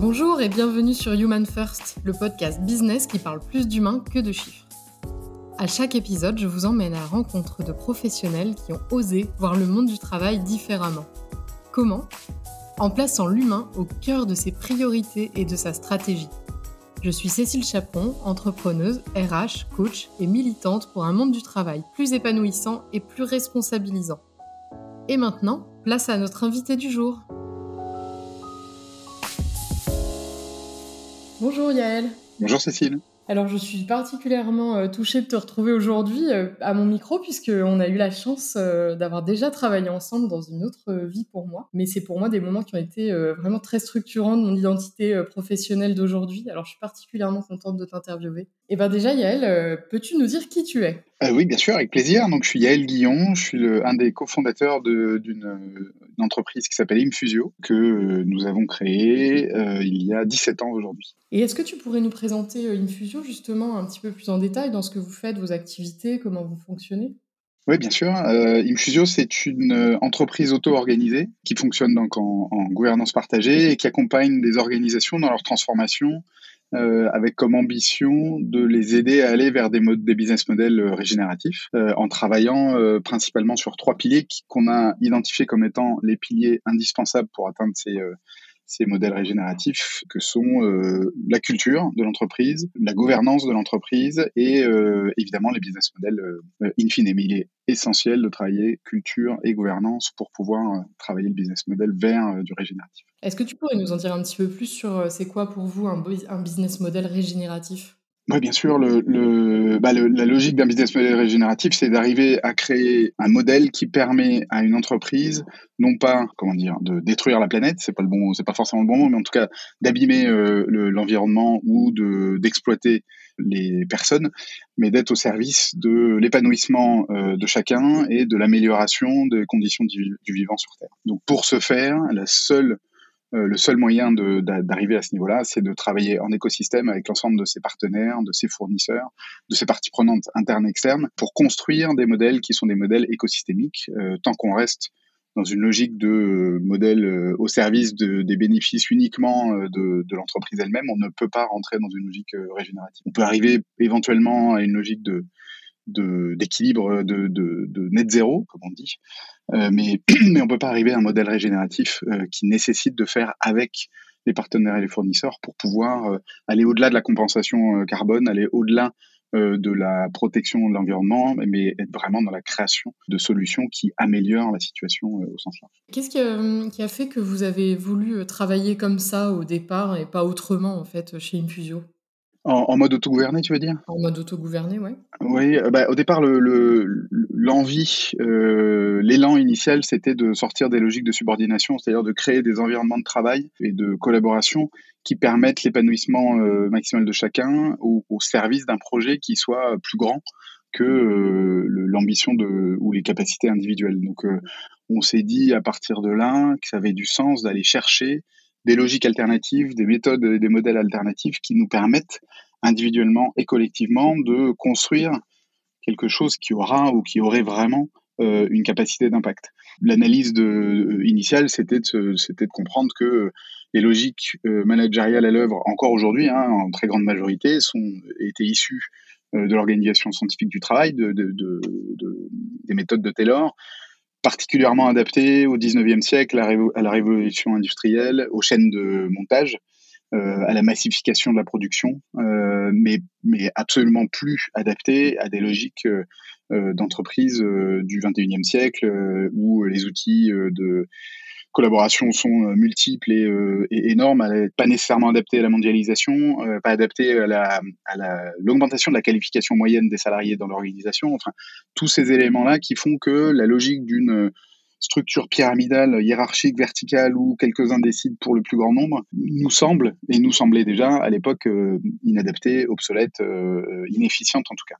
Bonjour et bienvenue sur Human First, le podcast business qui parle plus d'humains que de chiffres. À chaque épisode, je vous emmène à rencontre de professionnels qui ont osé voir le monde du travail différemment. Comment? En plaçant l'humain au cœur de ses priorités et de sa stratégie. Je suis Cécile Chaperon, entrepreneuse, RH, coach et militante pour un monde du travail plus épanouissant et plus responsabilisant. Et maintenant, place à notre invité du jour. Bonjour Yaël. Bonjour Cécile. Alors je suis particulièrement euh, touchée de te retrouver aujourd'hui euh, à mon micro puisqu'on a eu la chance euh, d'avoir déjà travaillé ensemble dans une autre vie pour moi. Mais c'est pour moi des moments qui ont été vraiment très structurants de mon identité professionnelle d'aujourd'hui. Alors je suis particulièrement contente de t'interviewer. Et bien déjà Yaël, peux-tu nous dire qui tu es? Oui bien sûr, avec plaisir. Donc je suis Yaël Guillon, je suis le, un des cofondateurs d'une entreprise qui s'appelle Infusio que nous avons créée il y a 17 ans aujourd'hui. Et est-ce que tu pourrais nous présenter Infusio justement un petit peu plus en détail dans ce que vous faites, vos activités, comment vous fonctionnez? Oui, bien sûr. Euh, Infusio, c'est une euh, entreprise auto-organisée qui fonctionne donc en, gouvernance partagée et qui accompagne des organisations dans leur transformation euh, avec comme ambition de les aider à aller vers des, modes, des business models régénératifs en travaillant principalement sur trois piliers qu'on a identifiés comme étant les piliers indispensables pour atteindre ces ces modèles régénératifs que sont euh, la culture de l'entreprise, la gouvernance de l'entreprise et euh, évidemment les business models euh, in fine. Mais il est essentiel de travailler culture et gouvernance pour pouvoir travailler le business model vers du régénératif. Est-ce que tu pourrais nous en dire un petit peu plus sur c'est quoi pour vous un, un business model régénératif? Oui, bien sûr. Le, le, bah, la logique d'un business model régénératif, c'est d'arriver à créer un modèle qui permet à une entreprise, non pas, comment dire, de détruire la planète, c'est pas le bon, c'est pas forcément le bon mot, mais en tout cas d'abîmer euh, l'environnement ou de d'exploiter les personnes, mais d'être au service de l'épanouissement euh, de chacun et de l'amélioration des conditions du, du, vivant sur Terre. Donc, pour ce faire, la seule euh, le seul moyen d'arriver à ce niveau-là, c'est de travailler en écosystème avec l'ensemble de ses partenaires, de ses fournisseurs, de ses parties prenantes internes et externes, pour construire des modèles qui sont des modèles écosystémiques, euh, tant qu'on reste dans une logique de euh, modèle au service de, des bénéfices uniquement de, de l'entreprise elle-même, on ne peut pas rentrer dans une logique régénérative. On peut arriver éventuellement à une logique de d'équilibre de, de, net zéro, comme on dit, euh, mais, mais on peut pas arriver à un modèle régénératif euh, qui nécessite de faire avec les partenaires et les fournisseurs pour pouvoir euh, aller au-delà de la compensation carbone, aller au-delà de la protection de l'environnement, mais être vraiment dans la création de solutions qui améliorent la situation au sens large. Qu'est-ce qui, qui a, fait que vous avez voulu travailler comme ça au départ et pas autrement en fait chez Infusio en, mode autogouverné, tu veux dire? En mode autogouverné, oui. Oui, euh, bah, au départ, l'envie, le, euh, l'élan initial, c'était de sortir des logiques de subordination, c'est-à-dire de créer des environnements de travail et de collaboration qui permettent l'épanouissement euh, maximal de chacun au, service d'un projet qui soit plus grand que l'ambition de ou les capacités individuelles. Donc, on s'est dit à partir de là que ça avait du sens d'aller chercher des logiques alternatives, des méthodes et des modèles alternatifs qui nous permettent individuellement et collectivement de construire quelque chose qui aura ou qui aurait vraiment euh, une capacité d'impact. L'analyse euh, initiale, c'était de, de comprendre que les logiques euh, managériales à l'œuvre, encore aujourd'hui, hein, en très grande majorité, sont, étaient issues de l'organisation scientifique du travail, de, des méthodes de Taylor, particulièrement adapté au 19e siècle, à la révolution industrielle, aux chaînes de montage, euh, à la massification de la production, euh, mais, mais absolument plus adapté à des logiques euh, d'entreprise du 21e siècle où les outils de collaborations sont euh, multiples et, euh, et énormes, pas nécessairement adaptées à la mondialisation, euh, pas adaptées à la à l'augmentation de la qualification moyenne des salariés dans l'organisation. Enfin, tous ces éléments-là qui font que la logique d'une structure pyramidale, hiérarchique, verticale, où quelques-uns décident pour le plus grand nombre, nous semble, et nous semblait déjà à l'époque euh, inadaptée, obsolète, euh, inefficiente en tout cas.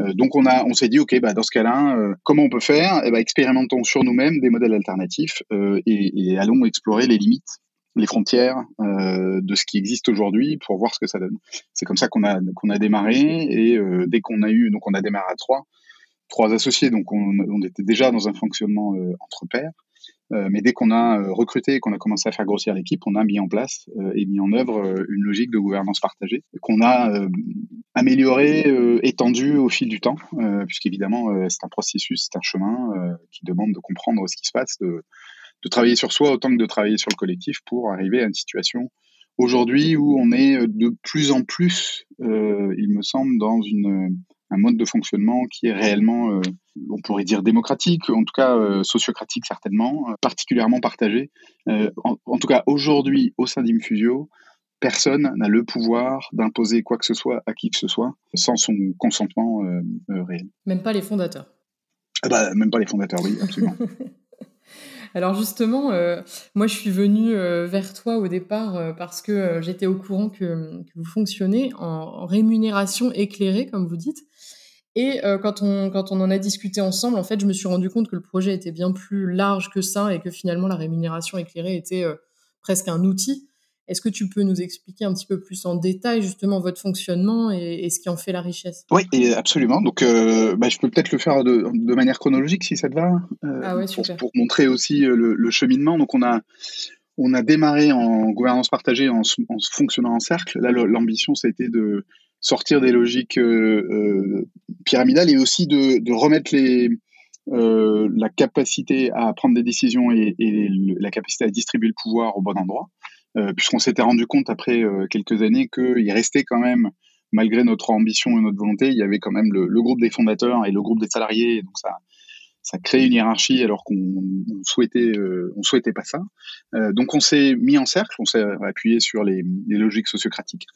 Euh, donc on on s'est dit, ok, bah dans ce cas-là, comment on peut faire? Eh ben, expérimentons sur nous-mêmes des modèles alternatifs et, et, allons explorer les limites les frontières de ce qui existe aujourd'hui pour voir ce que ça donne. C'est comme ça qu'on a qu'on a démarré et dès qu'on a eu donc on a démarré à trois trois associés, donc on, était déjà dans un fonctionnement euh, entre pairs. Euh, mais dès qu'on a euh, recruté et qu'on a commencé à faire grossir l'équipe, on a mis en place et mis en œuvre une logique de gouvernance partagée qu'on a améliorée, étendue au fil du temps, puisqu'évidemment c'est un processus, c'est un chemin qui demande de comprendre ce qui se passe, de travailler sur soi autant que de travailler sur le collectif pour arriver à une situation aujourd'hui où on est de plus en plus, il me semble, dans une un mode de fonctionnement qui est réellement, euh, on pourrait dire démocratique, en tout cas euh, sociocratique certainement, euh, particulièrement partagé. En, tout cas, aujourd'hui, au sein d'Infusio, personne n'a le pouvoir d'imposer quoi que ce soit à qui que ce soit sans son consentement réel. Même pas les fondateurs. Ah bah, même pas les fondateurs, oui, absolument. Alors justement, moi je suis venue vers toi au départ parce que j'étais au courant que, vous fonctionnez en, rémunération éclairée, comme vous dites. Et euh, quand, on, quand on en a discuté ensemble, en fait, je me suis rendu compte que le projet était bien plus large que ça et que finalement la rémunération éclairée était euh, presque un outil. Est-ce que tu peux nous expliquer un petit peu plus en détail justement votre fonctionnement et, ce qui en fait la richesse? Oui, absolument. Donc, euh, bah, je peux peut-être le faire de, de, manière chronologique si ça te va, ah ouais, super. Pour, montrer aussi le, le, cheminement. Donc, on a, on a démarré en gouvernance partagée en, en fonctionnant en cercle. Là, l'ambition, c'était de sortir des logiques euh, euh, pyramidales et aussi de, de remettre les, euh, la capacité à prendre des décisions et, et, la capacité à distribuer le pouvoir au bon endroit, euh, puisqu'on s'était rendu compte après euh, quelques années qu'il restait quand même, malgré notre ambition et notre volonté, il y avait quand même le, le groupe des fondateurs et le groupe des salariés, donc ça, ça crée une hiérarchie alors qu'on souhaitait, euh, on souhaitait pas ça. Euh, donc on s'est mis en cercle, on s'est appuyé sur les, les, logiques sociocratiques.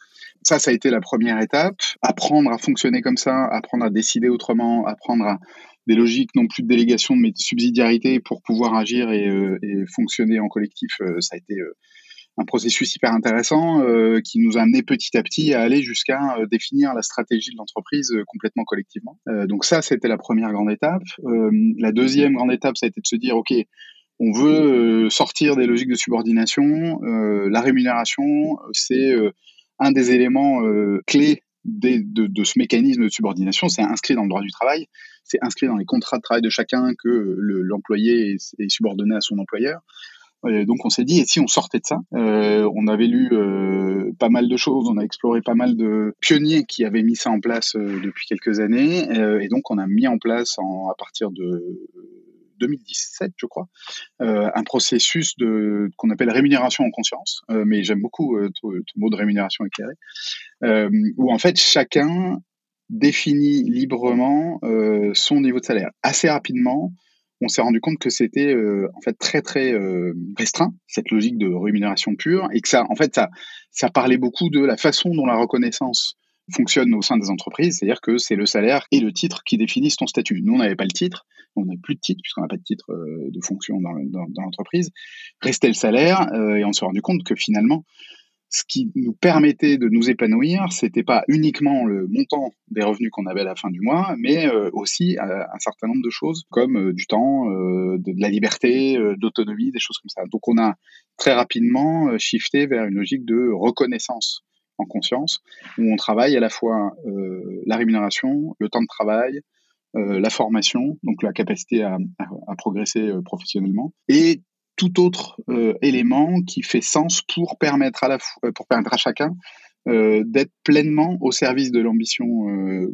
Ça, ça a été la première étape. Apprendre à fonctionner comme ça, apprendre à décider autrement, apprendre à des logiques non plus de délégation mais de subsidiarité pour pouvoir agir et, euh, et fonctionner en collectif, ça a été un processus hyper intéressant euh, qui nous a amené petit à petit à aller jusqu'à euh, définir la stratégie de l'entreprise euh, complètement collectivement. donc ça, c'était la première grande étape. la deuxième grande étape, ça a été de se dire, OK, on veut sortir des logiques de subordination. la rémunération, c'est un des éléments clés de, de, ce mécanisme de subordination. C'est inscrit dans le droit du travail, c'est inscrit dans les contrats de travail de chacun que l'employé est subordonné à son employeur donc on s'est dit, et si on sortait de ça euh, On avait lu euh, pas mal de choses, on a exploré pas mal de pionniers qui avaient mis ça en place euh, depuis quelques années, et donc on a mis en place à partir de 2017, je crois, un processus de qu'on appelle rémunération en conscience, mais j'aime beaucoup ton, mot de rémunération éclairée, où en fait chacun définit librement son niveau de salaire assez rapidement on s'est rendu compte que c'était euh, en fait très très euh, restreint cette logique de rémunération pure et que ça en fait ça ça parlait beaucoup de la façon dont la reconnaissance fonctionne au sein des entreprises, c'est-à-dire que c'est le salaire et le titre qui définissent ton statut. Nous, on n'avait pas le titre, on n'avait plus de titre puisqu'on n'a pas de titre euh, de fonction dans, dans l'entreprise. Restait le salaire et on s'est rendu compte que finalement, ce qui nous permettait de nous épanouir, c'était pas uniquement le montant des revenus qu'on avait à la fin du mois, mais euh, aussi euh, un certain nombre de choses comme euh, du temps, de, la liberté, d'autonomie, des choses comme ça. Donc on a très rapidement shifté vers une logique de reconnaissance en conscience, où on travaille à la fois la rémunération, le temps de travail, la formation, donc la capacité à, progresser professionnellement, et tout autre euh, élément qui fait sens pour permettre à, euh, chacun euh, d'être pleinement au service de l'ambition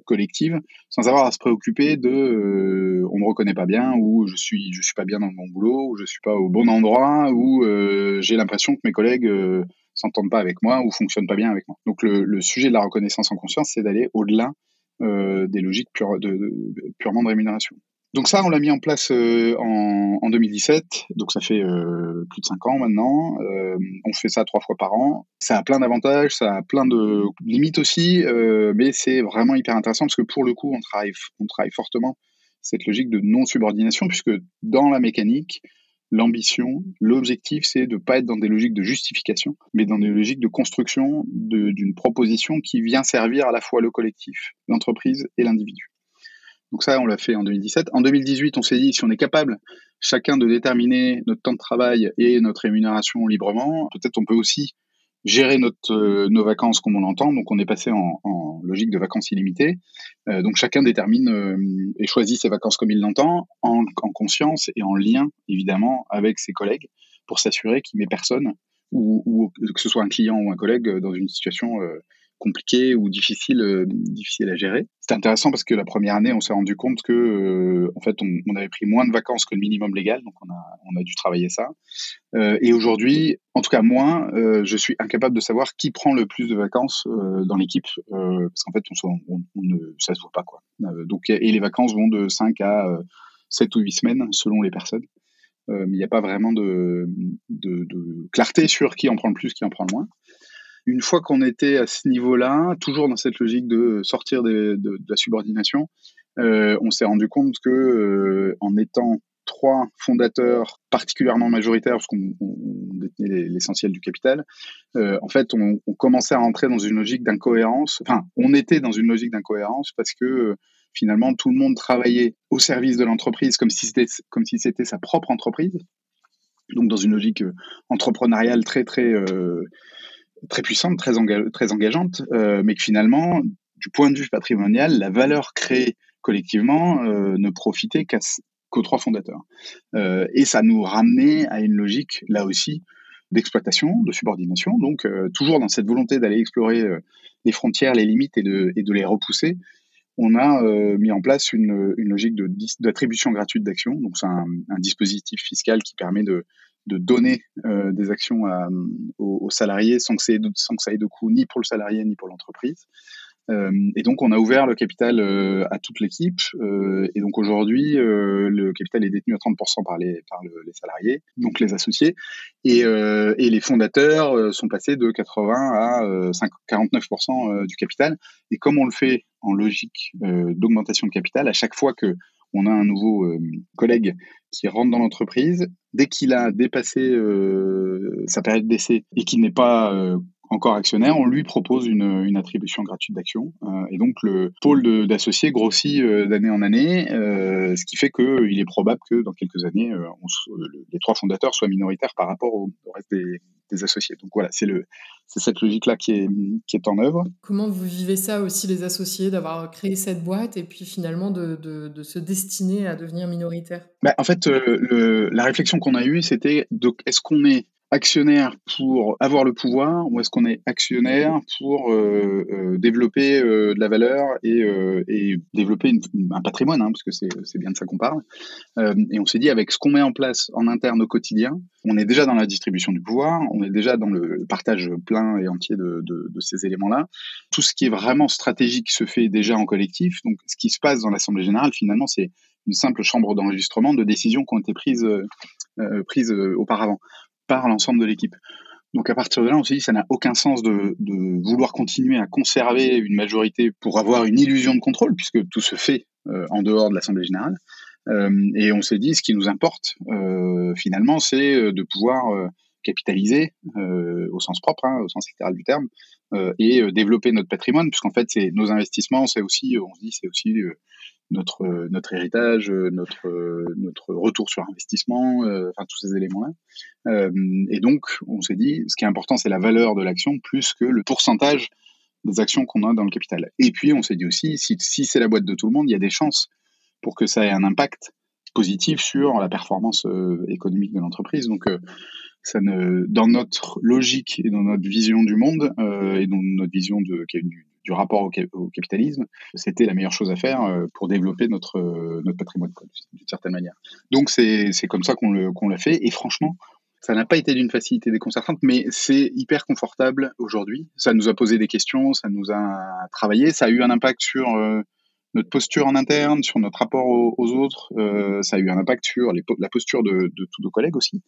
collective, sans avoir à se préoccuper de on me reconnaît pas bien ou je suis je suis pas bien dans mon boulot ou je suis pas au bon endroit ou j'ai l'impression que mes collègues s'entendent pas avec moi ou fonctionnent pas bien avec moi. Donc le, sujet de la reconnaissance en conscience, c'est d'aller au-delà des logiques purement de rémunération. Donc ça, on l'a mis en place euh, en, en, 2017, donc ça fait euh, plus de cinq ans maintenant. Euh, on fait ça trois fois par an. Ça a plein d'avantages, ça a plein de limites aussi, mais c'est vraiment hyper intéressant parce que pour le coup, on travaille, on travaille fortement cette logique de non-subordination, puisque dans la mécanique, l'ambition, l'objectif, c'est de ne pas être dans des logiques de justification, mais dans des logiques de construction d'une proposition qui vient servir à la fois le collectif, l'entreprise et l'individu. Donc ça, on l'a fait en 2017. En 2018, on s'est dit, si on est capable chacun de déterminer notre temps de travail et notre rémunération librement, peut-être on peut aussi gérer notre, nos vacances comme on l'entend. Donc, on est passé en, logique de vacances illimitées. donc, chacun détermine et choisit ses vacances comme il l'entend, en, en, conscience et en lien, évidemment, avec ses collègues, pour s'assurer qu'il met personne, ou, que ce soit un client ou un collègue, dans une situation compliqué ou difficile, euh, à gérer. C'est intéressant parce que la première année, on s'est rendu compte que, euh, en fait, on, avait pris moins de vacances que le minimum légal, donc on a, dû travailler ça. Euh, et aujourd'hui, en tout cas moi, je suis incapable de savoir qui prend le plus de vacances dans l'équipe, parce qu'en fait, on, ne, ça se voit pas quoi. donc, et les vacances vont de 5 à 7 ou 8 semaines selon les personnes. mais il n'y a pas vraiment de, clarté sur qui en prend le plus, qui en prend le moins. Une fois qu'on était à ce niveau-là, toujours dans cette logique de sortir de, la subordination, euh, on s'est rendu compte que euh, en étant trois fondateurs particulièrement majoritaires, parce qu'on détenait l'essentiel du capital, euh, en fait, on, commençait à rentrer dans une logique d'incohérence. Enfin, on était dans une logique d'incohérence parce que finalement, tout le monde travaillait au service de l'entreprise comme si c'était comme si c'était sa propre entreprise. Donc, dans une logique entrepreneuriale très très très puissante, très, très engageante, euh, mais que finalement, du point de vue patrimonial, la valeur créée collectivement euh, ne profitait qu'aux trois fondateurs. Euh, et ça nous ramenait à une logique, là aussi, d'exploitation, de subordination, donc toujours dans cette volonté d'aller explorer les frontières, les limites et de, et de les repousser, on a mis en place une, une logique d'attribution gratuite d'actions. Donc c'est un, dispositif fiscal qui permet de, de donner euh, des actions aux, salariés sans que, que ça ait de coût ni pour le salarié ni pour l'entreprise. Euh, et donc, on a ouvert le capital euh, à toute l'équipe. Euh, et donc, aujourd'hui, euh, le capital est détenu à 30% par les, salariés, donc les associés. Et, et les fondateurs sont passés de 80 à 5, 49% du capital. Et comme on le fait en logique d'augmentation de capital, à chaque fois que on a un nouveau euh, collègue qui rentre dans l'entreprise, dès qu'il a dépassé euh, sa période d'essai et qu'il n'est pas euh, encore actionnaire, on lui propose une, attribution gratuite d'actions. et donc le pôle d'associés grossit d'année en année, ce qui fait qu'il est probable que dans quelques années, les trois fondateurs soient minoritaires par rapport au, reste des, des associés. Donc voilà, c'est cette logique-là qui est, qui est en œuvre. Comment vous vivez ça aussi, les associés, d'avoir créé cette boîte et puis finalement de, de, se destiner à devenir minoritaire? Bah, En fait, euh, le, la réflexion qu'on a eue, c'était est-ce qu'on est actionnaire pour avoir le pouvoir ou est-ce qu'on est actionnaire pour euh, euh, développer euh, de la valeur et, développer un patrimoine, hein, parce que c'est bien de ça qu'on parle. et on s'est dit, avec ce qu'on met en place en interne au quotidien, on est déjà dans la distribution du pouvoir, on est déjà dans le partage plein et entier de, ces éléments-là. Tout ce qui est vraiment stratégique se fait déjà en collectif. Donc, ce qui se passe dans l'Assemblée générale, finalement, c'est une simple chambre d'enregistrement de décisions qui ont été prises, prises auparavant par l'ensemble de l'équipe. Donc à partir de là, on s'est dit ça n'a aucun sens de, vouloir continuer à conserver une majorité pour avoir une illusion de contrôle, puisque tout se fait euh, en dehors de l'Assemblée générale. Euh, et on s'est dit ce qui nous importe euh, finalement, c'est de pouvoir capitaliser au sens propre, hein, au sens littéral du terme, et développer notre patrimoine, puisqu'en fait c'est nos investissements, c'est aussi, on se dit, c'est aussi notre notre héritage, notre notre retour sur investissement, euh, enfin tous ces éléments-là. Euh, et donc, on s'est dit, ce qui est important, c'est la valeur de l'action plus que le pourcentage des actions qu'on a dans le capital. Et puis, on s'est dit aussi, si, c'est la boîte de tout le monde, il y a des chances pour que ça ait un impact positif sur la performance euh, économique de l'entreprise. Donc, ça ne, dans notre logique et dans notre vision du monde et dans notre vision de, du, rapport au, capitalisme, c'était la meilleure chose à faire euh, pour développer notre, euh, notre patrimoine, d'une certaine manière. Donc c'est comme ça qu'on l'a fait, et franchement, ça n'a pas été d'une facilité déconcertante, mais c'est hyper confortable aujourd'hui. Ça nous a posé des questions, ça nous a travaillé, ça a eu un impact sur euh, notre posture en interne, sur notre rapport aux, autres, ça a eu un impact sur la posture de, de, tous nos collègues aussi.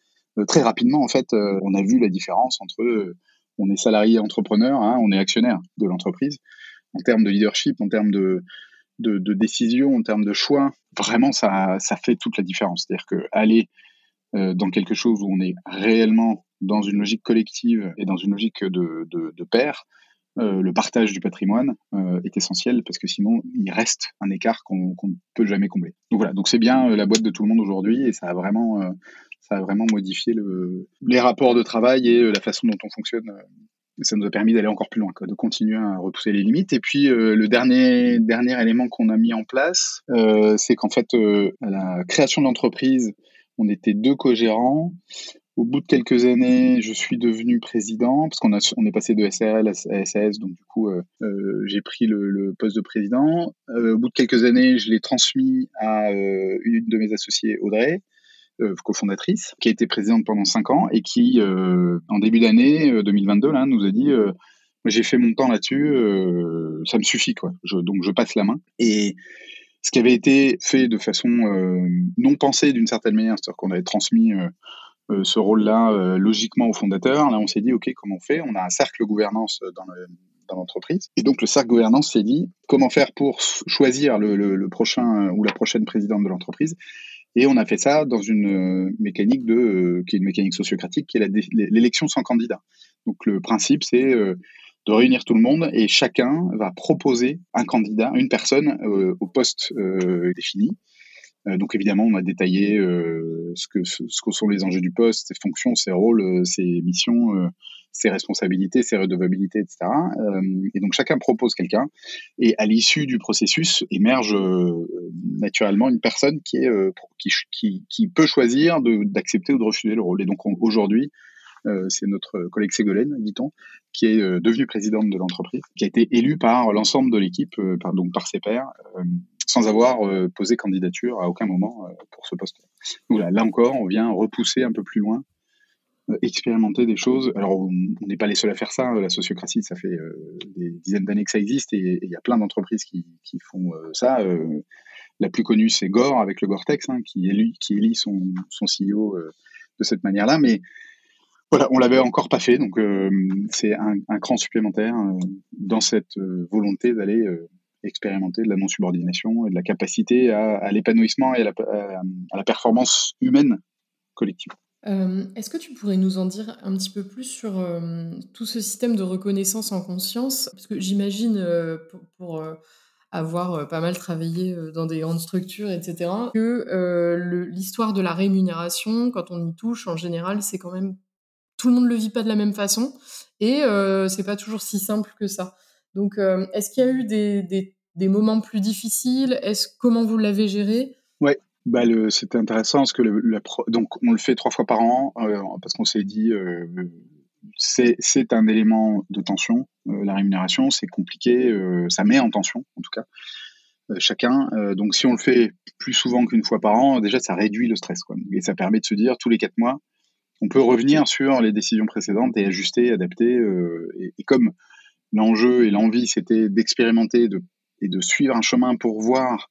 Très rapidement, en fait, on a vu la différence entre on est salarié entrepreneur, hein, on est actionnaire de l'entreprise. En termes de leadership, en termes de, décision, en termes de choix, vraiment, ça, fait toute la différence. C'est-à-dire que aller euh, dans quelque chose où on est réellement dans une logique collective et dans une logique de, de, pair, euh, le partage du patrimoine euh, est essentiel parce que sinon il reste un écart qu'on ne peut jamais combler. Donc voilà, donc c'est bien la boîte de tout le monde aujourd'hui et ça a vraiment ça a vraiment modifié le, les rapports de travail et euh, la façon dont on fonctionne euh, ça nous a permis d'aller encore plus loin, de continuer à repousser les limites. Et puis le dernier dernier élément qu'on a mis en place, c'est qu'en fait à la création de l'entreprise, on était deux co-gérants. Au bout de quelques années, je suis devenu président parce qu'on a, on est passé de SAL à SAS, donc du coup, euh, euh, j'ai pris le, poste de président. Euh, au bout de quelques années, je l'ai transmis à une de mes associées, Audrey, cofondatrice, qui a été présidente pendant cinq ans et qui, en début d'année 2022, là, nous a dit j'ai fait mon temps là-dessus, ça me suffit quoi. donc je passe la main et ce qui avait été fait de façon non pensée d'une certaine manière, c'est-à-dire qu'on avait transmis euh, ce rôle-là euh, logiquement au fondateur. Là, on s'est dit, OK, comment on fait? On a un cercle gouvernance euh, dans l'entreprise. Et donc le cercle gouvernance s'est dit comment faire pour choisir le, prochain ou la prochaine présidente de l'entreprise? Et on a fait ça dans une mécanique de qui est une mécanique sociocratique qui est l'élection sans candidat. Donc le principe c'est de réunir tout le monde et chacun va proposer un candidat, une personne au poste défini. Euh, donc évidemment, on a détaillé euh, ce, que, ce, que sont les enjeux du poste, ses fonctions, ses rôles, euh, ses missions, ses responsabilités, ses redevabilités, etc. et donc chacun propose quelqu'un, et à l'issue du processus émerge naturellement une personne qui, est, qui, qui, qui peut choisir d'accepter ou de refuser le rôle. Et donc aujourd'hui, c'est notre collègue Ségolène Guiton, qui est devenue présidente de l'entreprise, qui a été élue par l'ensemble de l'équipe, par, donc par ses pairs, sans avoir euh, posé candidature à aucun moment euh, pour ce poste. Là, là encore, on vient repousser un peu plus loin, euh, expérimenter des choses. Alors, on n'est pas les seuls à faire ça. La sociocratie, ça fait des dizaines d'années que ça existe et il y a plein d'entreprises qui, font ça. la plus connue, c'est Gore avec le Gore-Tex, hein, qui, élit, son, CEO de cette manière-là. Mais voilà, on l'avait encore pas fait, donc c'est un, cran supplémentaire dans cette volonté d'aller expérimenter de la non-subordination et de la capacité à, l'épanouissement et à la, performance humaine collective. Euh, est-ce que tu pourrais nous en dire un petit peu plus sur euh, tout ce système de reconnaissance en conscience? Parce que j'imagine, euh, pour, avoir pas mal travaillé dans des grandes structures, etc., que l'histoire de la rémunération, quand on y touche, en général, c'est quand même... Tout le monde ne le vit pas de la même façon et c'est pas toujours si simple que ça. Donc, est-ce qu'il y a eu des, moments plus difficiles? Comment vous l'avez géré? Bah c'était intéressant parce que le, donc on le fait trois fois par an euh, parce qu'on s'est dit euh, c'est un élément de tension. Euh, la rémunération, c'est compliqué, ça met en tension en tout cas chacun. donc si on le fait plus souvent qu'une fois par an, déjà ça réduit le stress quoi. Et ça permet de se dire tous les quatre mois, on peut revenir sur les décisions précédentes et ajuster, adapter. et, comme l'enjeu et l'envie, c'était d'expérimenter, de et de suivre un chemin pour voir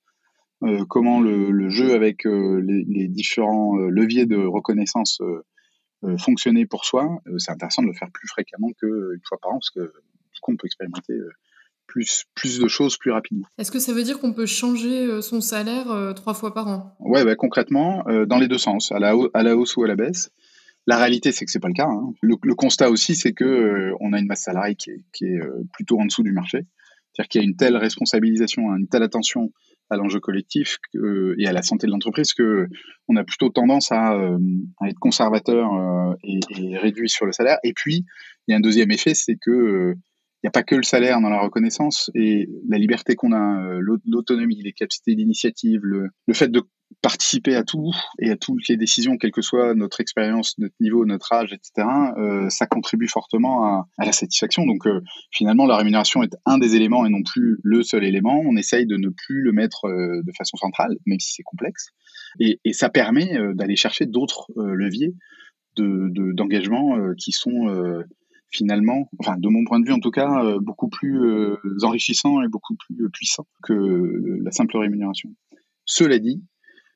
euh, comment le, jeu avec euh, les, différents euh, leviers de reconnaissance fonctionnait pour soi, c'est intéressant de le faire plus fréquemment qu'une fois par an, parce que du coup, on peut expérimenter plus, plus de choses plus rapidement. Est-ce que ça veut dire qu'on peut changer son salaire trois fois par an? Ouais, bah, concrètement, dans les deux sens, à la, à la hausse ou à la baisse. La réalité, c'est que c'est pas le cas. Hein. Le, constat aussi, c'est que on a une masse salariale qui qui est plutôt en dessous du marché. C'est-à-dire qu'il y a une telle responsabilisation, une telle attention à l'enjeu collectif et à la santé de l'entreprise que on a plutôt tendance à, euh, être conservateur euh, et, réduit sur le salaire. Et puis, il y a un deuxième effet, c'est que euh, il n'y a pas que le salaire dans la reconnaissance et la liberté qu'on a, l'autonomie, les capacités d'initiative, le, le, fait de participer à tout et à toutes les décisions, quelle que soit notre expérience, notre niveau, notre âge, etc., euh, ça contribue fortement à, la satisfaction. Donc euh, finalement, la rémunération est un des éléments et non plus le seul élément. On essaye de ne plus le mettre euh, de façon centrale, même si c'est complexe. Et, ça permet euh, d'aller chercher d'autres leviers d'engagement de, qui sont finalement, enfin de mon point de vue en tout cas, beaucoup plus enrichissants et beaucoup plus puissants que la simple rémunération. Cela dit,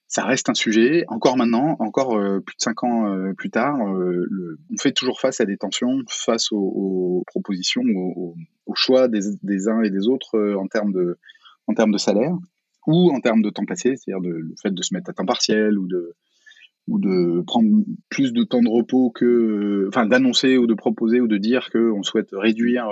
ça reste un sujet. Encore maintenant, encore euh, plus de cinq ans euh, plus tard, euh, on fait toujours face à des tensions, face aux, propositions, aux, choix des, uns et des autres en termes de, en termes de salaire ou en termes de temps passé, c'est-à-dire le fait de se mettre à temps partiel ou de ou de prendre plus de temps de repos que, enfin, d'annoncer ou de proposer ou de dire qu'on souhaite réduire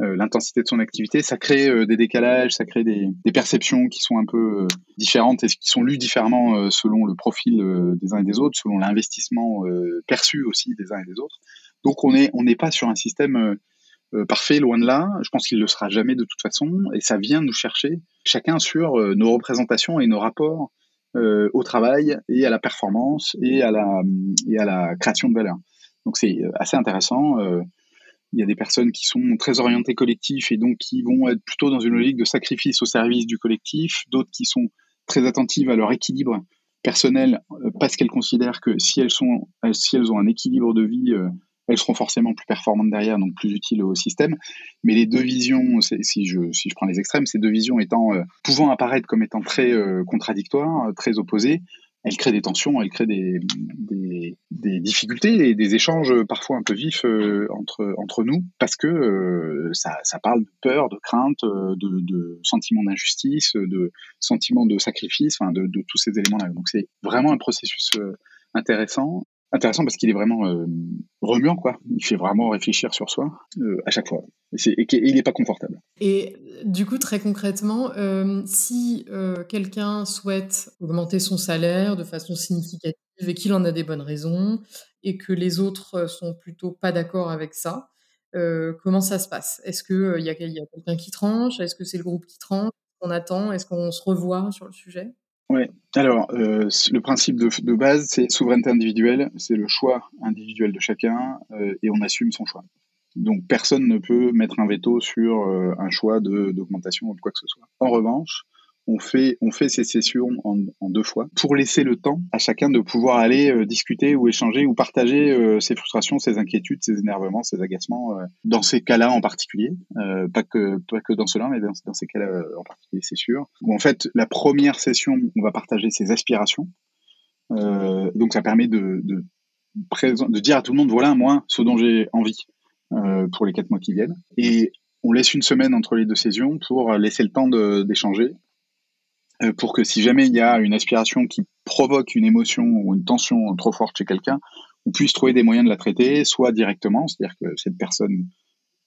l'intensité de son activité, ça crée des décalages, ça crée des, perceptions qui sont un peu différentes et qui sont lues différemment selon le profil des uns et des autres, selon l'investissement perçu aussi des uns et des autres. Donc on n'est on n'est pas sur un système parfait, loin de là. Je pense qu'il ne le sera jamais de toute façon, et ça vient nous chercher chacun sur nos représentations et nos rapports euh, au travail et à la performance et à la, et à la création de valeur. Donc c'est euh, assez intéressant. Euh, il y a des personnes qui sont très orientées collectif et donc qui vont être plutôt dans une logique de sacrifice au service du collectif, d'autres qui sont très attentives à leur équilibre personnel parce qu'elles considèrent que si elles sont si elles ont un équilibre de vie elles seront forcément plus performantes derrière, donc plus utiles au système. Mais les deux visions, si je, si je prends les extrêmes, ces deux visions étant euh, pouvant apparaître comme étant très euh, contradictoires, très opposées, elles créent des tensions, elles créent des, difficultés et des échanges parfois un peu vifs euh, entre, entre nous, parce que ça, ça, parle de peur, de crainte, de, de sentiment d'injustice, de sentiment de sacrifice, enfin de, de tous ces éléments-là. Donc c'est vraiment un processus intéressant intéressant parce qu'il est vraiment euh, remuant, quoi. Il fait vraiment réfléchir sur soi euh, à chaque fois. Et, il n'est pas confortable. Et du coup, très concrètement, euh, si quelqu'un souhaite augmenter son salaire de façon significative et qu'il en a des bonnes raisons, et que les autres sont plutôt pas d'accord avec ça, comment ça se passe? Est-ce qu'il y a, a quelqu'un qui tranche? Est-ce que c'est le groupe qui tranche? On attend? Est-ce qu'on se revoit sur le sujet? Oui, alors euh, le principe de, base, c'est souveraineté individuelle, c'est le choix individuel de chacun euh, et on assume son choix. Donc personne ne peut mettre un veto sur euh, un choix d'augmentation ou de quoi que ce soit. En revanche, on fait, on fait ces sessions en, deux fois pour laisser le temps à chacun de pouvoir aller euh, discuter ou échanger ou partager euh, ses frustrations, ses inquiétudes, ses énervements, ses agacements euh, dans ces cas-là en particulier, pas que pas que dans cela, mais dans, dans ces cas-là en particulier, c'est sûr. En fait, la première session, on va partager ses aspirations. donc ça permet de, de, de dire à tout le monde voilà moi ce dont j'ai envie pour les quatre mois qui viennent et on laisse une semaine entre les deux sessions pour laisser le temps d'échanger pour que si jamais il y a une aspiration qui provoque une émotion ou une tension trop forte chez quelqu'un, on puisse trouver des moyens de la traiter, soit directement, c'est-à-dire que cette personne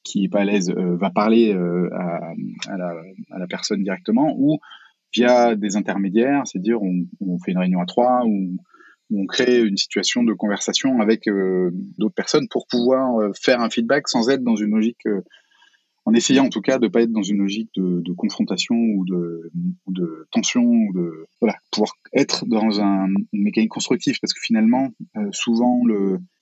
qui est pas à l'aise euh, va parler euh, à, la, personne directement, ou via des intermédiaires, c'est-à-dire on, fait une réunion à trois, ou on crée une situation de conversation avec d'autres personnes pour pouvoir faire un feedback sans être dans une logique en essayant en tout cas de pas être dans une logique de, confrontation ou de, tension, ou de pouvoir être dans un, une mécanique constructive, parce que finalement, euh, souvent,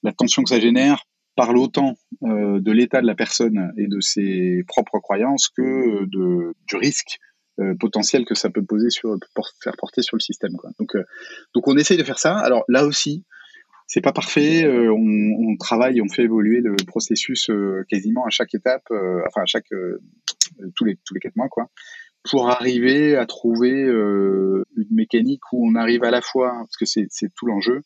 la tension que ça génère parle autant euh, de l'état de la personne et de ses propres croyances que du risque euh, potentiel que ça peut poser sur faire porter sur le système. Donc, donc on essaye de faire ça. Alors là aussi, c'est pas parfait. Euh, on, on, travaille, on fait évoluer le processus euh, quasiment à chaque étape, euh, enfin à chaque tous les tous les quatre mois, quoi, pour arriver à trouver une mécanique où on arrive à la fois, parce que c'est c'est tout l'enjeu.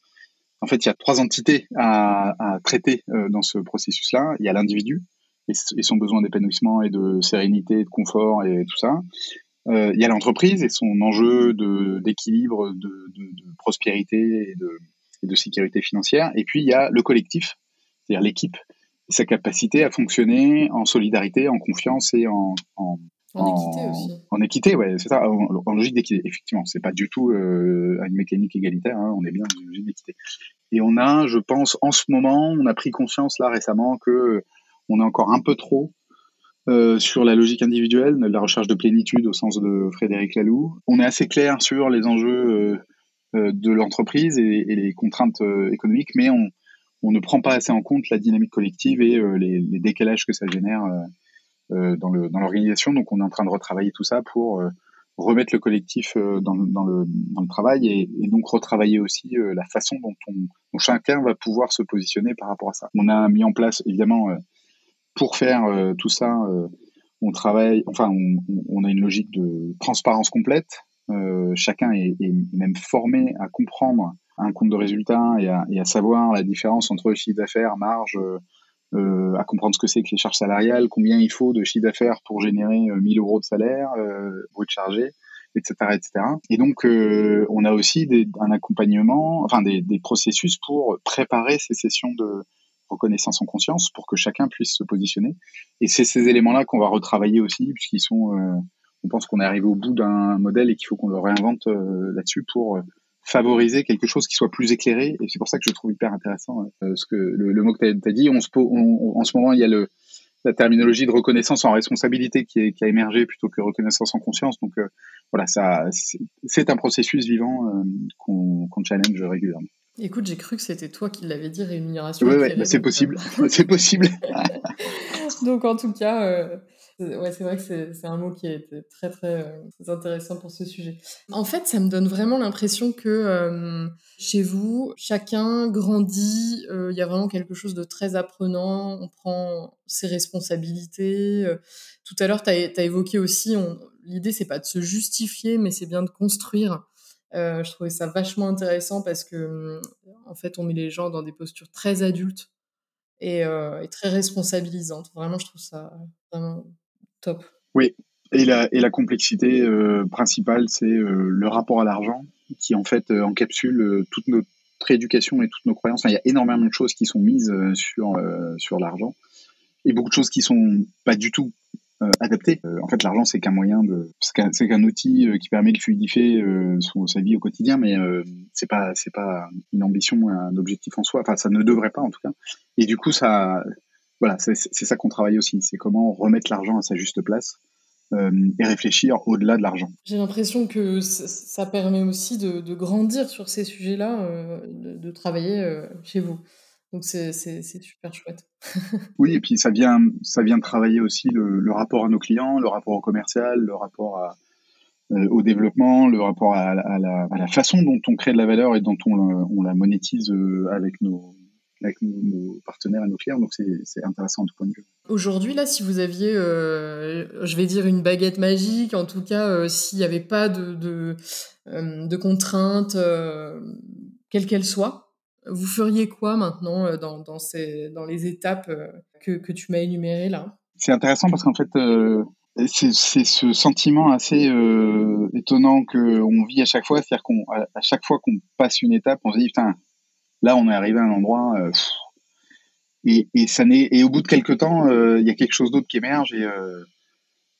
En fait, il y a trois entités à, à traiter dans ce processus-là. Il y a l'individu et, son besoin d'épanouissement et de sérénité, de confort et tout ça. Euh, il y a l'entreprise et son enjeu de d'équilibre, de, de, de, prospérité et de, et de sécurité financière. Et puis il y a le collectif, c'est-à-dire l'équipe, sa capacité à fonctionner en solidarité, en confiance et en, en en, équité aussi. En équité, ouais, c'est ça, en, logique d'équité. Effectivement, c'est pas du tout euh, une mécanique égalitaire, hein, on est bien dans une logique d'équité. Et on a, je pense, en ce moment, on a pris conscience là récemment que on est encore un peu trop euh, sur la logique individuelle, la recherche de plénitude au sens de Frédéric Laloux. On est assez clair sur les enjeux euh, euh, de l'entreprise et, les contraintes euh, économiques, mais on, ne prend pas assez en compte la dynamique collective et euh, les, décalages que ça génère dans l'organisation. Donc on est en train de retravailler tout ça pour remettre le collectif dans, le, travail et, donc retravailler aussi la façon dont, on, chacun va pouvoir se positionner par rapport à ça. On a mis en place évidemment pour faire tout ça, on travaille, enfin on, a une logique de transparence complète euh, chacun est, même formé à comprendre un compte de résultat et à, savoir la différence entre chiffre d'affaires, marge, euh, à comprendre ce que c'est que les charges salariales, combien il faut de chiffre d'affaires pour générer 1000 euh, euros de salaire euh, brut chargé, etc., etc. Et donc, euh, on a aussi un accompagnement, enfin des, processus pour préparer ces sessions de reconnaissance en conscience pour que chacun puisse se positionner. Et c'est ces éléments-là qu'on va retravailler aussi, puisqu'ils sont, on pense qu'on est arrivé au bout d'un modèle et qu'il faut qu'on le réinvente là-dessus pour favoriser quelque chose qui soit plus éclairé. Et c'est pour ça que je trouve hyper intéressant ce que le, mot que tu as, dit. On se, en ce moment, il y a le, la terminologie de reconnaissance en responsabilité qui, qui, a émergé plutôt que reconnaissance en conscience. Donc voilà, ça, c'est un processus vivant qu'on challenge régulièrement. Écoute, j'ai cru que c'était toi qui l'avais dit, rémunération. Oui, ouais, bah, c'est possible. c'est possible. Donc, en tout cas, euh, ouais, c'est vrai que c'est un mot qui est très, très, euh, intéressant pour ce sujet. En fait, ça me donne vraiment l'impression que euh, chez vous, chacun grandit, il y a vraiment quelque chose de très apprenant, on prend ses responsabilités. tout à l'heure, tu as, évoqué aussi, l'idée, c'est pas de se justifier, mais c'est bien de construire. Euh, je trouvais ça vachement intéressant parce que, en fait, on met les gens dans des postures très adultes et, euh, très responsabilisantes. Vraiment, je trouve ça vraiment Oui, et la, et la complexité euh, principale, c'est le rapport à l'argent qui, en fait, encapsule toute notre éducation et toutes nos croyances. il y a énormément de choses qui sont mises sur, sur l'argent et beaucoup de choses qui sont pas du tout euh, adapté. Euh, en fait, l'argent, c'est qu'un moyen de, c'est qu'un outil euh, qui permet de fluidifier sa vie au quotidien, mais c'est pas, pas une ambition, un objectif en soi. Enfin, ça ne devrait pas en tout cas. Et du coup, ça, voilà, c'est ça qu'on travaille aussi. C'est comment remettre l'argent à sa juste place. et réfléchir au-delà de l'argent. J'ai l'impression que ça permet aussi de, de grandir sur ces sujets-là, de, de, travailler chez vous. Donc c'est super chouette. oui, et puis ça vient, ça vient travailler aussi le, rapport à nos clients, le rapport au commercial, le rapport à, euh, au développement, le rapport à, la, à, la, façon dont on crée de la valeur et dont on, on la monétise euh, avec nos, avec nos, partenaires et nos clients. Donc c'est intéressant de point de vue. Aujourd'hui, là, si vous aviez, euh, je vais dire, une baguette magique, en tout cas, s'il n'y avait pas de, de, de contraintes, quelles qu'elles soient, vous feriez quoi maintenant euh, dans, dans, ces, dans les étapes euh, que, que tu m'as énumérées là? C'est intéressant parce qu'en fait, euh, c'est ce sentiment assez étonnant qu'on vit à chaque fois. C'est-à-dire qu'à à chaque fois qu'on passe une étape, on se dit, putain, là, on est arrivé à un endroit. et, et, ça et au bout de quelques temps, il y a quelque chose d'autre qui émerge et,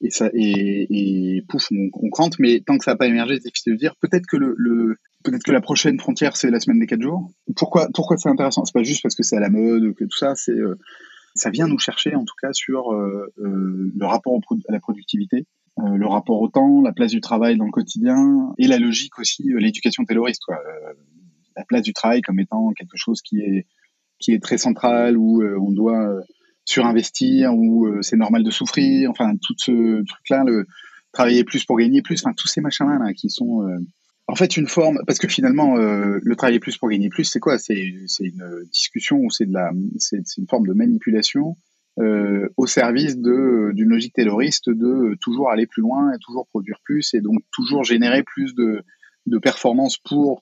et, ça, et, pouf, on, on crante. Mais tant que ça n'a pas émergé, c'est difficile de dire. Peut-être que le, Peut-être que la prochaine frontière, c'est la semaine des quatre jours. Pourquoi, pourquoi c'est intéressant? C'est pas juste parce que c'est à la mode, que tout ça, c'est, euh, ça vient nous chercher en tout cas sur euh, euh, le rapport à la productivité, le rapport au temps, la place du travail dans le quotidien et la logique aussi, l'éducation tayloriste. Quoi. La place du travail comme étant quelque chose qui est, qui est très central, où on doit surinvestir, où c'est normal de souffrir, enfin tout ce truc-là, le travailler plus pour gagner plus, enfin tous ces machins-là là, qui sont en fait, une forme, parce que finalement, euh, le travailler plus pour gagner plus, c'est quoi? C'est une discussion ou c'est une forme de manipulation euh, au service d'une logique tayloriste de toujours aller plus loin et toujours produire plus et donc toujours générer plus de de performance pour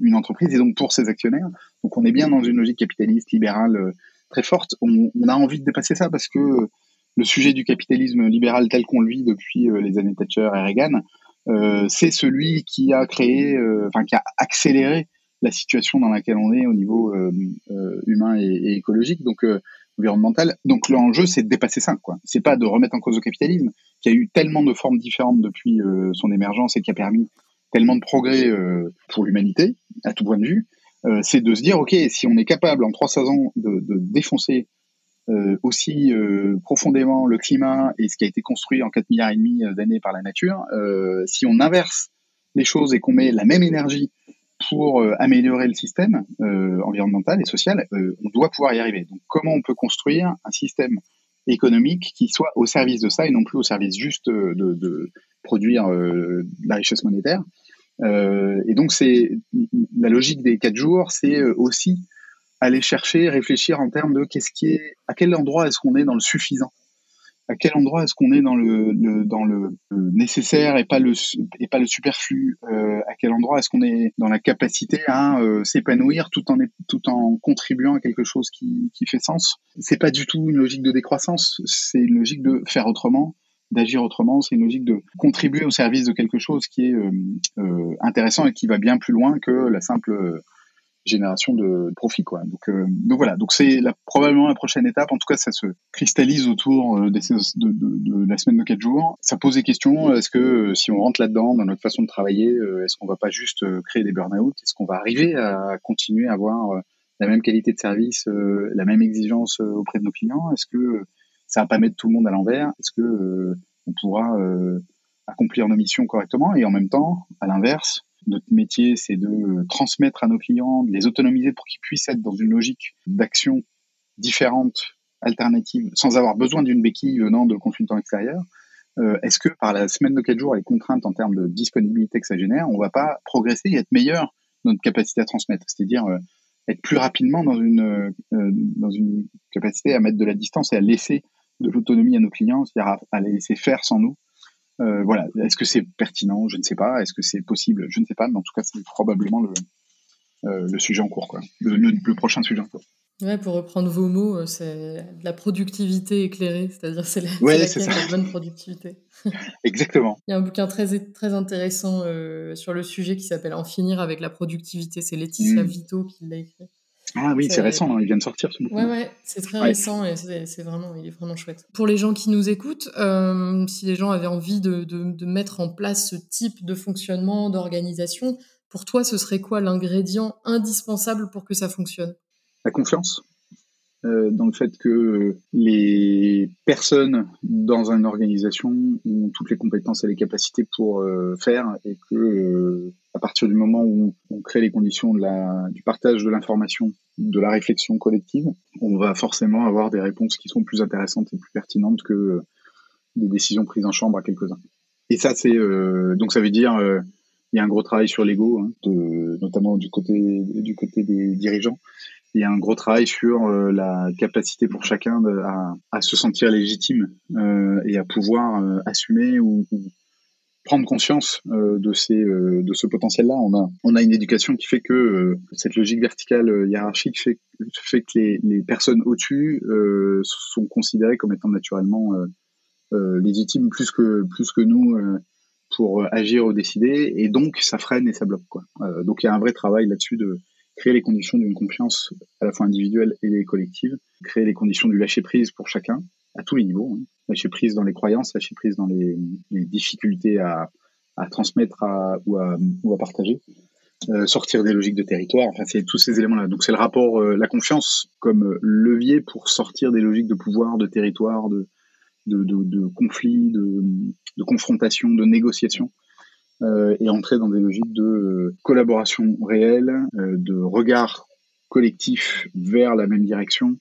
une entreprise et donc pour ses actionnaires. Donc on est bien dans une logique capitaliste libérale euh, très forte. On, a envie de dépasser ça parce que le sujet du capitalisme libéral tel qu'on le vit depuis les années Thatcher et Reagan, euh, c'est celui qui a créé, euh, enfin qui a accéléré la situation dans laquelle on est au niveau euh, humain et, écologique, donc environnemental. Donc l'enjeu, c'est de dépasser ça. Quoi. C'est pas de remettre en cause le capitalisme, qui a eu tellement de formes différentes depuis son émergence et qui a permis tellement de progrès pour l'humanité, à tout point de vue. c'est de se dire, ok, si on est capable en 300 ans de, défoncer euh, aussi euh, profondément le climat et ce qui a été construit en 4 milliards et demi euh, d'années par la nature, si on inverse les choses et qu'on met la même énergie pour améliorer le système environnemental et social, on doit pouvoir y arriver. Donc comment on peut construire un système économique qui soit au service de ça et non plus au service juste de, de produire la richesse monétaire? Et donc c'est la logique des quatre jours, c'est aussi aller chercher, réfléchir en termes de qu'est-ce qui est, à quel endroit est-ce qu'on est dans le suffisant, à quel endroit est-ce qu'on est dans le, nécessaire et pas le et pas le superflu, euh, à quel endroit est-ce qu'on est dans la capacité à euh, s'épanouir tout en tout en contribuant à quelque chose qui, qui fait sens? C'est pas du tout une logique de décroissance, c'est une logique de faire autrement, d'agir autrement, c'est une logique de contribuer au service de quelque chose qui est euh, intéressant et qui va bien plus loin que la simple génération de profit. Donc, euh, voilà, donc c'est la, probablement la prochaine étape. En tout cas, ça se cristallise autour euh, de, la semaine de quatre jours. Ça pose des questions. Est-ce que euh, si on rentre là-dedans dans notre façon de travailler, est-ce qu'on va pas juste créer des burn-out? Est-ce qu'on va arriver à continuer à avoir la même qualité de service, la même exigence auprès de nos clients? Est-ce que ça va pas mettre tout le monde à l'envers. Est-ce que on pourra accomplir nos missions correctement? Et en même temps, à l'inverse, notre métier, c'est de transmettre à nos clients, de les autonomiser pour qu'ils puissent être dans une logique d'action différente, alternative, sans avoir besoin d'une béquille venant de consultants extérieurs. Euh, est-ce que par la semaine de 4 jours, les contraintes en termes de disponibilité que ça génère, on va pas progresser et être meilleur dans notre capacité à transmettre? C'est-à-dire euh, être plus rapidement dans une, euh, dans une capacité à mettre de la distance et à laisser de l'autonomie à nos clients, c'est-à-dire à, les laisser faire sans nous euh, voilà, est-ce que c'est pertinent? Je ne sais pas. Est-ce que c'est possible? Je ne sais pas, mais en tout cas, c'est probablement le, euh, le sujet en cours, quoi. Le, prochain sujet en cours. Ouais, pour reprendre vos mots, euh, c'est la productivité éclairée, c'est-à-dire c'est la, la, bonne productivité. Exactement. Il y a un bouquin très, très intéressant sur le sujet qui s'appelle En finir avec la productivité. C'est Laetitia mmh. Vito qui l'a écrit. Ah oui, c'est récent, hein, il vient de sortir ce bouquin. Ouais, ouais, c'est très récent et c'est vraiment, il est vraiment chouette. Pour les gens qui nous écoutent, euh, si les gens avaient envie de, de, de, mettre en place ce type de fonctionnement, d'organisation, pour toi, ce serait quoi l'ingrédient indispensable pour que ça fonctionne? La confiance. Euh, dans le fait que les personnes dans une organisation ont toutes les compétences et les capacités pour euh, faire et que à partir du moment où on crée les conditions de la, du partage de l'information, de la réflexion collective, on va forcément avoir des réponses qui sont plus intéressantes et plus pertinentes que des décisions prises en chambre à quelques-uns. Et ça, c'est donc ça veut dire il y a un gros travail sur l'ego, hein, notamment du côté du côté des dirigeants il y a un gros travail sur euh, la capacité pour chacun de, à, à, se sentir légitime euh, et à pouvoir euh, assumer ou, ou, prendre conscience euh, de ces de ce potentiel-là. On a on a une éducation qui fait que cette logique verticale hiérarchique fait fait que les, les personnes au-dessus sont considérées comme étant naturellement légitimes plus que plus que nous pour agir ou décider et donc ça freine et ça bloque quoi. donc il y a un vrai travail là-dessus de créer les conditions d'une confiance à la fois individuelle et collective, créer les conditions du lâcher prise pour chacun à tous les niveaux, hein. lâcher prise dans les croyances, lâcher prise dans les, difficultés à, transmettre à, ou, à, partager, euh, sortir des logiques de territoire, enfin c'est tous ces éléments-là. Donc c'est le rapport, euh, la confiance comme levier pour sortir des logiques de pouvoir, de territoire, de, de, de, conflit, de, de confrontation, de négociation euh, et entrer dans des logiques de euh, collaboration réelle, euh, de regard collectif vers la même direction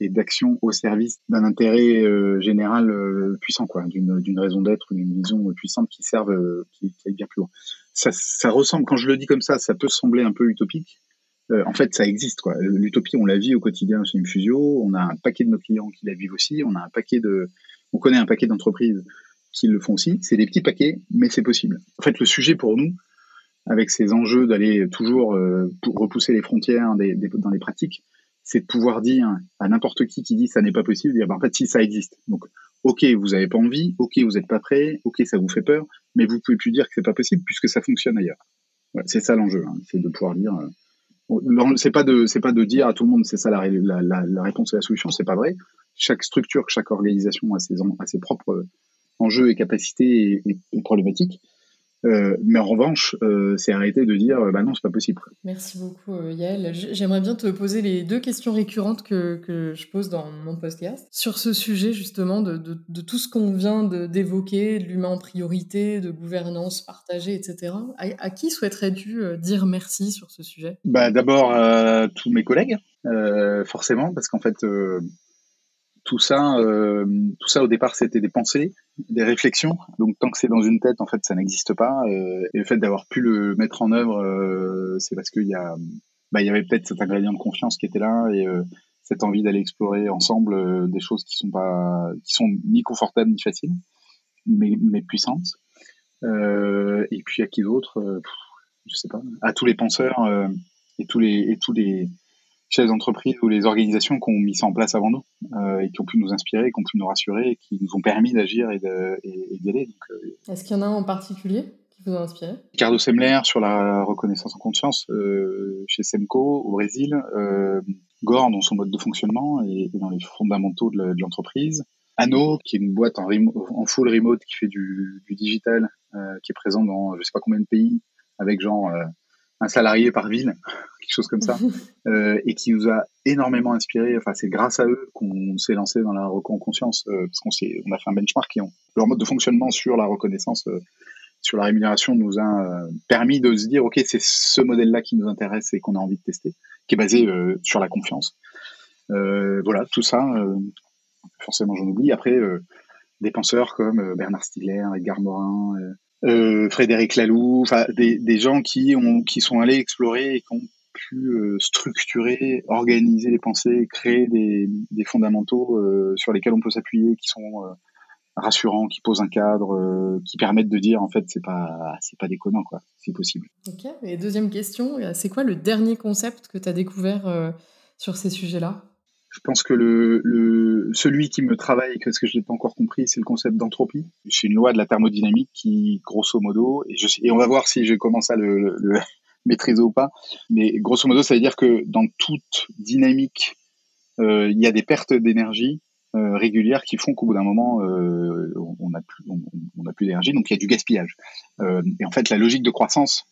et d'action au service d'un intérêt général puissant, quoi, d'une raison d'être, d'une vision puissante qui serve, qui, qui aille bien plus loin. Ça, ça ressemble, quand je le dis comme ça, ça peut sembler un peu utopique, en fait, ça existe. quoi. L'utopie, on la vit au quotidien chez Infusio. On a un paquet de nos clients qui la vivent aussi. On a un paquet de, on connaît un paquet d'entreprises qui le font aussi. C'est des petits paquets, mais c'est possible. En fait, le sujet pour nous, avec ces enjeux d'aller toujours euh, repousser les frontières des, dans les pratiques, c'est de pouvoir dire à n'importe qui qui dit ça n'est pas possible, dire bah, en fait si ça existe. Donc ok vous n'avez pas envie, ok vous n'êtes pas prêt, ok ça vous fait peur, mais vous pouvez plus dire que c'est pas possible puisque ça fonctionne ailleurs. c'est ça l'enjeu, hein. c'est de pouvoir dire. Euh, c'est pas de c'est pas de dire à tout le monde c'est ça la, réponse et la solution, c'est pas vrai. Chaque structure, chaque organisation a ses, a ses propres enjeux et capacités et, problématiques. Euh, mais en revanche, euh, c'est arrêter de dire bah non, c'est pas possible. Merci beaucoup, euh, Yael. J'aimerais bien te poser les deux questions récurrentes que, que, je pose dans mon podcast sur ce sujet justement de, de, de tout ce qu'on vient d'évoquer, de, l'humain en priorité, de gouvernance partagée, etc. À, qui souhaiterais-tu dire merci sur ce sujet? Bah, D'abord à tous mes collègues, forcément, parce qu'en fait, tout ça, tout ça au départ, c'était des pensées des réflexions. Donc tant que c'est dans une tête, en fait, ça n'existe pas. Euh, et le fait d'avoir pu le mettre en œuvre, euh, c'est parce qu'il y a, bah, il y avait peut-être cet ingrédient de confiance qui était là et euh, cette envie d'aller explorer ensemble des choses qui sont pas, qui sont ni confortables ni faciles, mais, mais puissantes. et puis à qui d'autre, je sais pas, à tous les penseurs et tous les et tous les chefs d'entreprise ou les organisations qui ont mis ça en place avant nous euh, et qui ont pu nous inspirer, qui ont pu nous rassurer, et qui nous ont permis d'agir et d'y aller. Euh, Est-ce qu'il y en a un en particulier qui vous a inspiré? Ricardo Semler sur la reconnaissance en conscience chez Semco au Brésil. Gore dans son mode de fonctionnement et, dans les fondamentaux de l'entreprise. Anno, qui est une boîte en, en full remote qui fait du, du digital, euh, qui est présent dans je sais pas combien de pays, avec genre euh, un salarié par ville, quelque chose comme ça, euh, et qui nous a énormément inspiré. Enfin, c'est grâce à eux qu'on s'est lancé dans la reconnaissance, euh, parce qu'on on a fait un benchmark et ont, leur mode de fonctionnement sur la reconnaissance, euh, sur la rémunération, nous a permis de se dire, ok, c'est ce modèle-là qui nous intéresse et qu'on a envie de tester, qui est basé sur la confiance. voilà, tout ça forcément j'en oublie. Après, euh, des penseurs comme euh, Bernard Stiegler, Edgar Morin, euh, Frédéric Laloux, des, des, gens qui ont qui sont allés explorer et qui ont pu structurer, organiser les pensées, créer des, fondamentaux sur lesquels on peut s'appuyer, qui sont rassurants, qui posent un cadre, qui permettent de dire en fait c'est pas c'est pas déconnant quoi, c'est possible. Ok. Et deuxième question, c'est quoi le dernier concept que tu as découvert sur ces sujets-là? Je pense que le, le, celui qui me travaille, parce que je l'ai pas encore compris, c'est le concept d'entropie. C'est une loi de la thermodynamique qui, grosso modo, et, je, et on va voir si je commence à le, le, maîtriser ou pas, mais grosso modo, ça veut dire que dans toute dynamique, euh, il y a des pertes d'énergie euh, régulières qui font qu'au bout d'un moment, euh, on n'a plus, on, on plus d'énergie, donc il y a du gaspillage. Et en fait, la logique de croissance,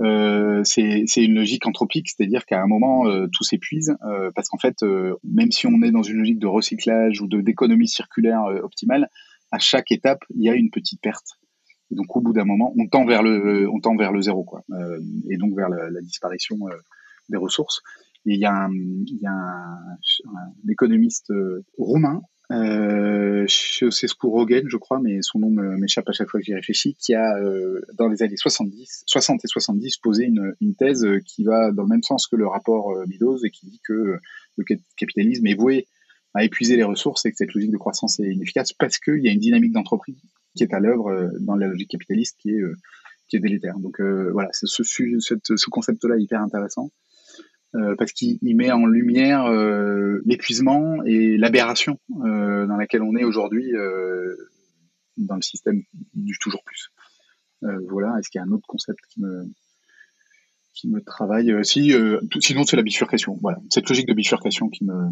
euh, c'est une logique anthropique, c'est-à-dire qu'à un moment, euh, tout s'épuise, euh, parce qu'en fait, même si on est dans une logique de recyclage ou d'économie circulaire optimale, à chaque étape, il y a une petite perte. Donc, au bout d'un moment, on tend vers le, on tend vers le zéro, quoi, et donc vers la, la disparition des ressources. Il y a un, il y a un, un économiste roumain euh, Ceausescu Rogen, je crois, mais son nom m'échappe à chaque fois que j'y réfléchis, qui a, euh, dans les années 70, 60 et 70, posé une, une, thèse qui va dans le même sens que le rapport euh, et qui dit que le capitalisme est voué à épuiser les ressources et que cette logique de croissance est inefficace parce qu'il y a une dynamique d'entreprise qui est à l'œuvre euh, dans la logique capitaliste qui est, euh, qui est délétère. Donc voilà, ce, ce, ce concept-là hyper intéressant. Euh, parce qu'il met en lumière euh, l'épuisement et l'aberration euh, dans laquelle on est aujourd'hui dans le système du toujours plus. voilà, est-ce qu'il y a un autre concept qui me, qui me travaille? Si sinon c'est la bifurcation. Voilà. Cette logique de bifurcation qui me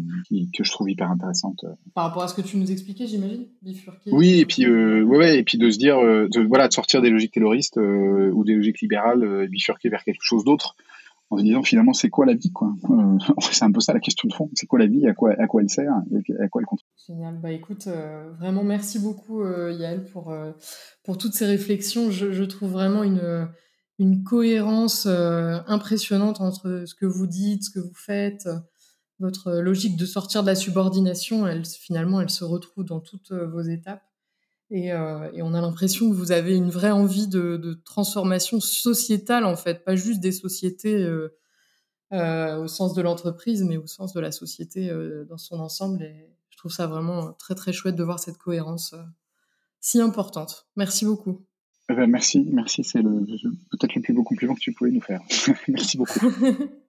que je trouve hyper intéressante par rapport à ce que tu nous expliquais j'imagine? Bifurquer. Oui et puis ouais, ouais et puis de se dire de, voilà de sortir des logiques terroristes ou des logiques libérales bifurquer vers quelque chose d'autre en se disant finalement c'est quoi la vie quoi euh, c'est un peu ça la question de fond. C'est quoi la vie à quoi à quoi elle sert et à quoi elle contribue. Génial. Bah écoute euh, vraiment merci beaucoup euh, Yael pour pour toutes ces réflexions. Je, je trouve vraiment une une cohérence impressionnante entre ce que vous dites ce que vous faites. Votre logique de sortir de la subordination elle finalement elle se retrouve dans toutes vos étapes euh, et, on a l'impression que vous avez une vraie envie de, transformation sociétale, en fait, pas juste des sociétés euh, euh, au sens de l'entreprise, mais au sens de la société dans son ensemble. Et je trouve ça vraiment très, très chouette de voir cette cohérence si importante. Merci beaucoup. Eh ben, merci, merci. C'est peut-être le plus beau compliment que tu pouvais nous faire. merci beaucoup.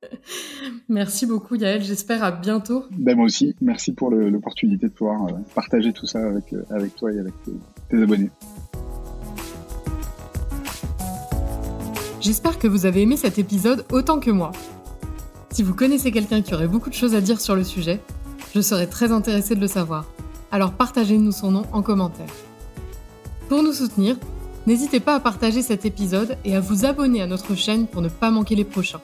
merci beaucoup, Yael. J'espère à bientôt. Ben, moi aussi. Merci pour l'opportunité de pouvoir euh, partager tout ça avec, euh, avec toi et avec tes abonnés. J'espère que vous avez aimé cet épisode autant que moi. Si vous connaissez quelqu'un qui aurait beaucoup de choses à dire sur le sujet, je serais très intéressée de le savoir. Alors partagez-nous son nom en commentaire. Pour nous soutenir, N'hésitez pas à partager cet épisode et à vous abonner à notre chaîne pour ne pas manquer les prochains.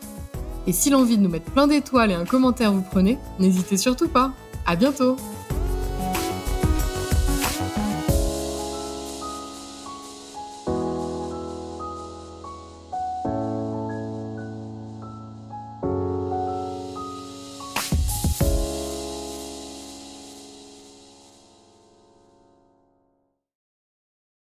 Et si l'envie de nous mettre plein d'étoiles et un commentaire vous prenez, n'hésitez surtout pas. À bientôt!